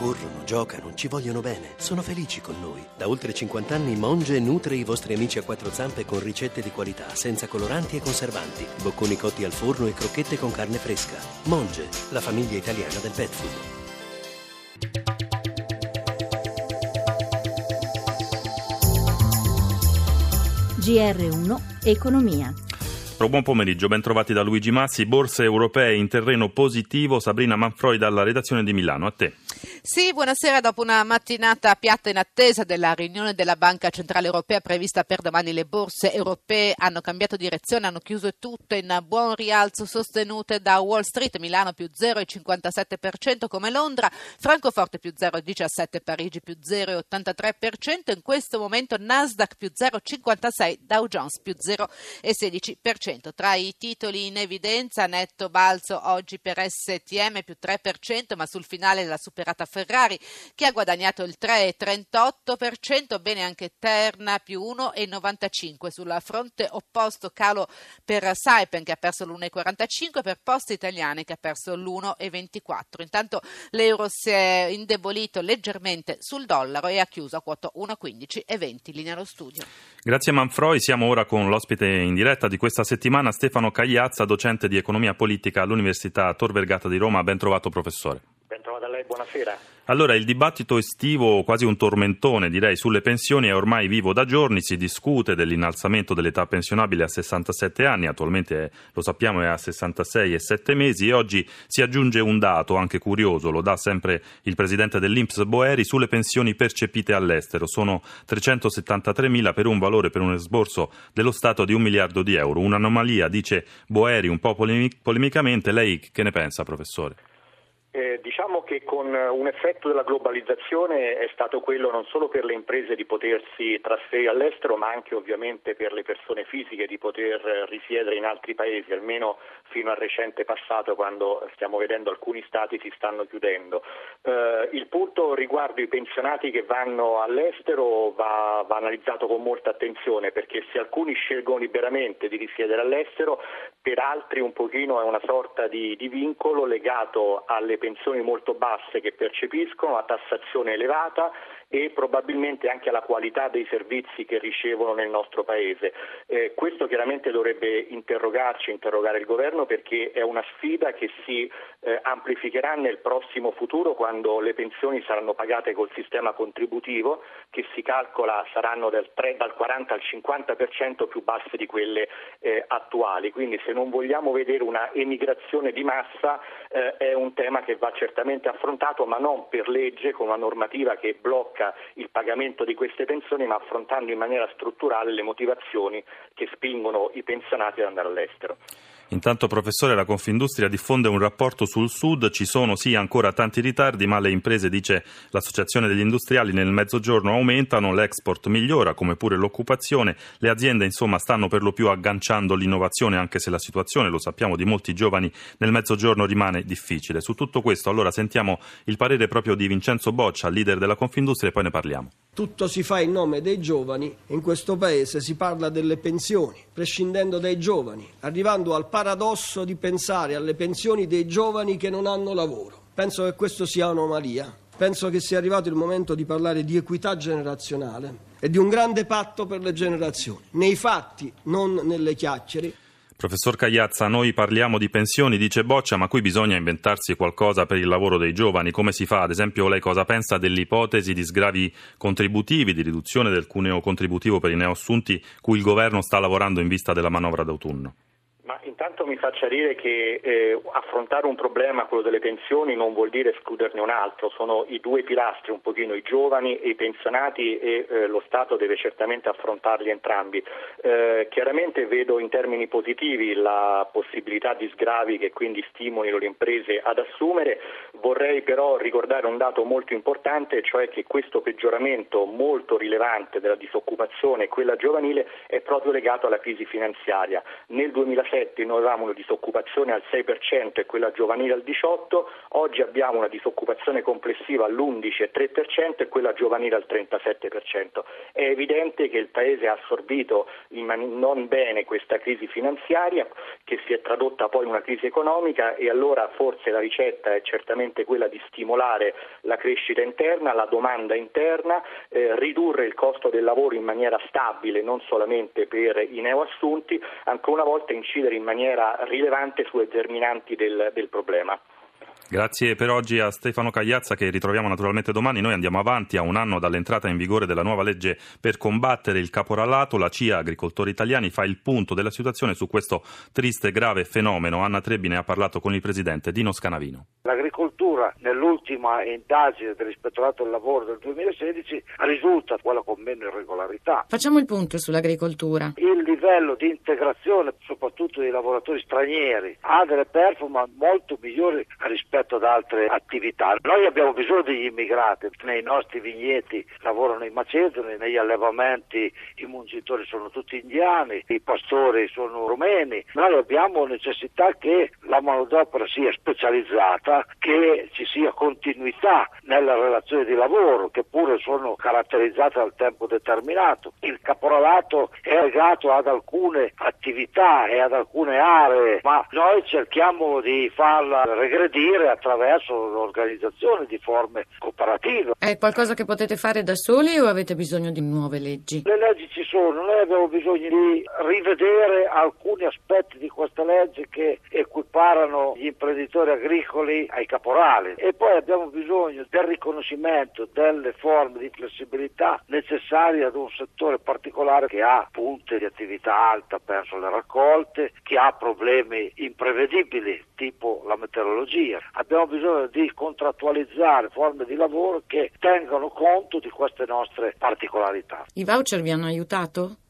corrono, giocano, ci vogliono bene, sono felici con noi. Da oltre 50 anni Monge nutre i vostri amici a quattro zampe con ricette di qualità, senza coloranti e conservanti, bocconi cotti al forno e crocchette con carne fresca. Monge, la famiglia italiana del pet food. GR1 Economia. Buon pomeriggio, ben trovati da Luigi Massi. Borse europee in terreno positivo. Sabrina Manfroi dalla redazione di Milano. A te. Sì, buonasera. Dopo una mattinata piatta in attesa della riunione della Banca Centrale Europea prevista per domani, le borse europee hanno cambiato direzione, hanno chiuso tutte in buon rialzo sostenute da Wall Street, Milano più 0,57% come Londra, Francoforte più 0,17%, Parigi più 0,83%, in questo momento Nasdaq più 0,56%, Dow Jones più 0,16%. Tra i titoli in evidenza, netto balzo oggi per STM più 3%, ma sul finale la superata Ferrari che ha guadagnato il 3,38%, bene anche Terna più 1,95%. Sul fronte opposto calo per Saipen che ha perso l'1,45% per Poste Italiane che ha perso l'1,24%. Intanto l'euro si è indebolito leggermente sul dollaro e ha chiuso a quota 1,15,20. Linea allo studio. Grazie Manfroi, siamo ora con l'ospite in diretta di questa settimana, Stefano Cagliazza, docente di economia politica all'Università Tor Vergata di Roma. Ben trovato professore buonasera. Allora, il dibattito estivo, quasi un tormentone direi, sulle pensioni è ormai vivo da giorni, si discute dell'innalzamento dell'età pensionabile a 67 anni, attualmente è, lo sappiamo è a 66 e 7 mesi e oggi si aggiunge un dato anche curioso, lo dà sempre il presidente dell'Inps Boeri, sulle pensioni percepite all'estero, sono 373 mila per un valore per un esborso dello Stato di un miliardo di euro, un'anomalia, dice Boeri un po' polemicamente, lei che ne pensa professore? Eh, diciamo che con un effetto della globalizzazione è stato quello non solo per le imprese di potersi trasferire all'estero, ma anche ovviamente per le persone fisiche di poter risiedere in altri paesi, almeno fino al recente passato quando stiamo vedendo alcuni stati si stanno chiudendo. Eh, il punto riguardo i pensionati che vanno all'estero va, va analizzato con molta attenzione perché se alcuni scelgono liberamente di risiedere all'estero, per altri un pochino è una sorta di, di vincolo legato alle pensioni molto basse che percepiscono, a tassazione elevata e probabilmente anche alla qualità dei servizi che ricevono nel nostro Paese. Eh, questo chiaramente dovrebbe interrogarci, interrogare il Governo perché è una sfida che si eh, amplificherà nel prossimo futuro quando le pensioni saranno pagate col sistema contributivo che si calcola saranno dal, 3, dal 40 al 50% più basse di quelle eh, attuali. Quindi se non vogliamo vedere una emigrazione di massa eh, è un tema che va certamente affrontato ma non per legge con una normativa che blocca blocca il pagamento di queste pensioni ma affrontando in maniera strutturale le motivazioni che spingono i pensionati ad andare all'estero. Intanto, professore, la Confindustria diffonde un rapporto sul Sud. Ci sono sì ancora tanti ritardi, ma le imprese, dice l'Associazione degli Industriali, nel mezzogiorno aumentano, l'export migliora, come pure l'occupazione. Le aziende, insomma, stanno per lo più agganciando l'innovazione, anche se la situazione, lo sappiamo, di molti giovani nel mezzogiorno rimane difficile. Su tutto questo, allora, sentiamo il parere proprio di Vincenzo Boccia, leader della Confindustria, e poi ne parliamo. Tutto si fa in nome dei giovani. In questo paese si parla delle pensioni, prescindendo dai giovani, arrivando al paradosso di pensare alle pensioni dei giovani che non hanno lavoro. Penso che questo sia un'anomalia. Penso che sia arrivato il momento di parlare di equità generazionale e di un grande patto per le generazioni, nei fatti, non nelle chiacchiere. Professor Cagliazza, noi parliamo di pensioni, dice Boccia, ma qui bisogna inventarsi qualcosa per il lavoro dei giovani. Come si fa? Ad esempio, lei cosa pensa dell'ipotesi di sgravi contributivi, di riduzione del cuneo contributivo per i neoassunti, cui il governo sta lavorando in vista della manovra d'autunno? Ma intanto mi faccia dire che eh, affrontare un problema, quello delle pensioni, non vuol dire escluderne un altro, sono i due pilastri, un pochino i giovani e i pensionati e eh, lo Stato deve certamente affrontarli entrambi. Eh, chiaramente vedo in termini positivi la possibilità di sgravi che quindi stimolino le imprese ad assumere, vorrei però ricordare un dato molto importante, cioè che questo peggioramento molto rilevante della disoccupazione quella giovanile è proprio legato alla crisi finanziaria. Nel 2007 2007 noi avevamo una disoccupazione al 6% e quella giovanile al 18%, oggi abbiamo una disoccupazione complessiva all'11,3% e quella giovanile al 37%. È evidente che il Paese ha assorbito man- non bene questa crisi finanziaria che si è tradotta poi in una crisi economica e allora forse la ricetta è certamente quella di stimolare la crescita interna, la domanda interna, eh, ridurre il costo del lavoro in maniera stabile, non solamente per i neoassunti, ancora una volta incidere in maniera rilevante sulle determinanti del, del problema. Grazie per oggi a Stefano Cagliazza che ritroviamo naturalmente domani. Noi andiamo avanti a un anno dall'entrata in vigore della nuova legge per combattere il caporalato. La CIA Agricoltori Italiani fa il punto della situazione su questo triste e grave fenomeno. Anna Trebine ha parlato con il presidente Dino Scanavino. L'agricoltura nell'ultima indagine dell'Ispettorato del Lavoro del 2016 risulta quella con meno irregolarità. Facciamo il punto sull'agricoltura. Il livello di integrazione, soprattutto dei lavoratori stranieri, ha delle performance molto migliori rispetto rispetto ad altre attività. Noi abbiamo bisogno degli immigrati, nei nostri vigneti lavorano i macedoni, negli allevamenti i mungitori sono tutti indiani, i pastori sono rumeni. Noi abbiamo necessità che la manodopera sia specializzata, che ci sia continuità nella relazione di lavoro, che pure sono caratterizzate dal tempo determinato. Il caporalato è legato ad alcune attività e ad alcune aree, ma noi cerchiamo di farla regredire attraverso l'organizzazione di forme cooperative. È qualcosa che potete fare da soli o avete bisogno di nuove leggi? Le leggi sono, noi abbiamo bisogno di rivedere alcuni aspetti di questa legge che equiparano gli imprenditori agricoli ai caporali e poi abbiamo bisogno del riconoscimento delle forme di flessibilità necessarie ad un settore particolare che ha punte di attività alta, penso alle raccolte, che ha problemi imprevedibili tipo la meteorologia abbiamo bisogno di contrattualizzare forme di lavoro che tengano conto di queste nostre particolarità. I voucher vi hanno aiutato?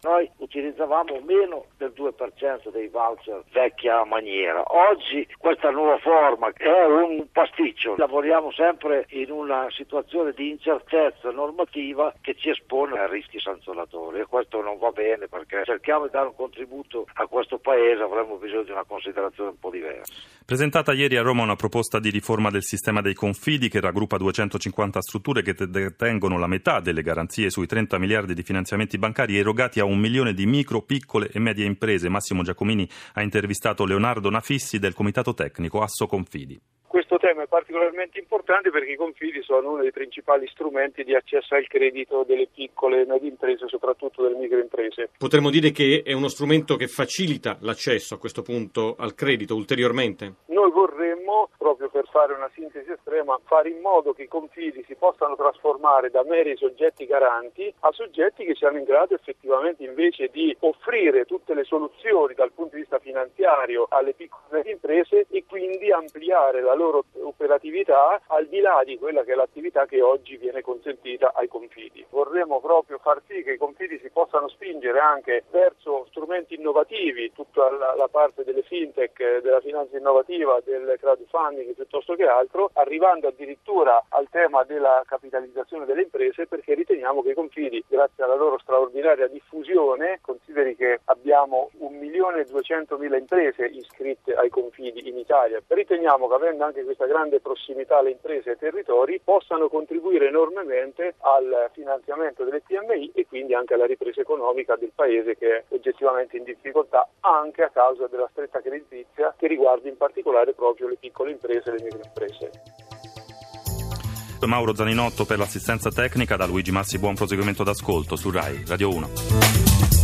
Noi utilizzavamo meno del 2% dei voucher vecchia maniera. Oggi questa nuova forma è un pasticcio. Lavoriamo sempre in una situazione di incertezza normativa che ci espone a rischi sanzionatori e questo non va bene perché cerchiamo di dare un contributo a questo paese, avremmo bisogno di una considerazione un po' diversa. Presentata ieri a Roma una proposta di riforma del sistema dei confidi che raggruppa 250 strutture che detengono la metà delle garanzie sui 30 miliardi di finanziamenti bancari erogati a un milione di micro, piccole e medie imprese. Massimo Giacomini ha intervistato Leonardo Nafissi del Comitato Tecnico Asso Confidi. Questo tema è particolarmente importante perché i confidi sono uno dei principali strumenti di accesso al credito delle piccole e medie imprese, soprattutto delle microimprese. Potremmo dire che è uno strumento che facilita l'accesso a questo punto al credito ulteriormente? Noi vorremmo, proprio per fare una sintesi estrema, fare in modo che i confidi si possano trasformare da meri soggetti garanti a soggetti che siano in grado effettivamente invece di offrire tutte le soluzioni dal punto di vista finanziario alle piccole e medie imprese e quindi ampliare la loro operatività al di là di quella che è l'attività che oggi viene consentita ai confidi. Vorremmo proprio far sì che i confidi si possano spingere anche verso strumenti innovativi, tutta la, la parte delle fintech, della finanza innovativa, del crowdfunding piuttosto che altro, arrivando addirittura al tema della capitalizzazione delle imprese perché riteniamo che i confidi, grazie alla loro straordinaria diffusione, consideri che abbiamo 1 milione e 200 mila imprese iscritte ai confidi in Italia, riteniamo che avendo anche questa grande prossimità alle imprese e ai territori possano contribuire enormemente al finanziamento delle PMI e quindi anche alla ripresa economica del Paese che è oggettivamente in difficoltà anche a causa della stretta creditizia che riguarda in particolare proprio le piccole imprese e le microimprese. Mauro Zaninotto per l'assistenza tecnica, da Luigi Massi buon proseguimento d'ascolto su RAI Radio 1.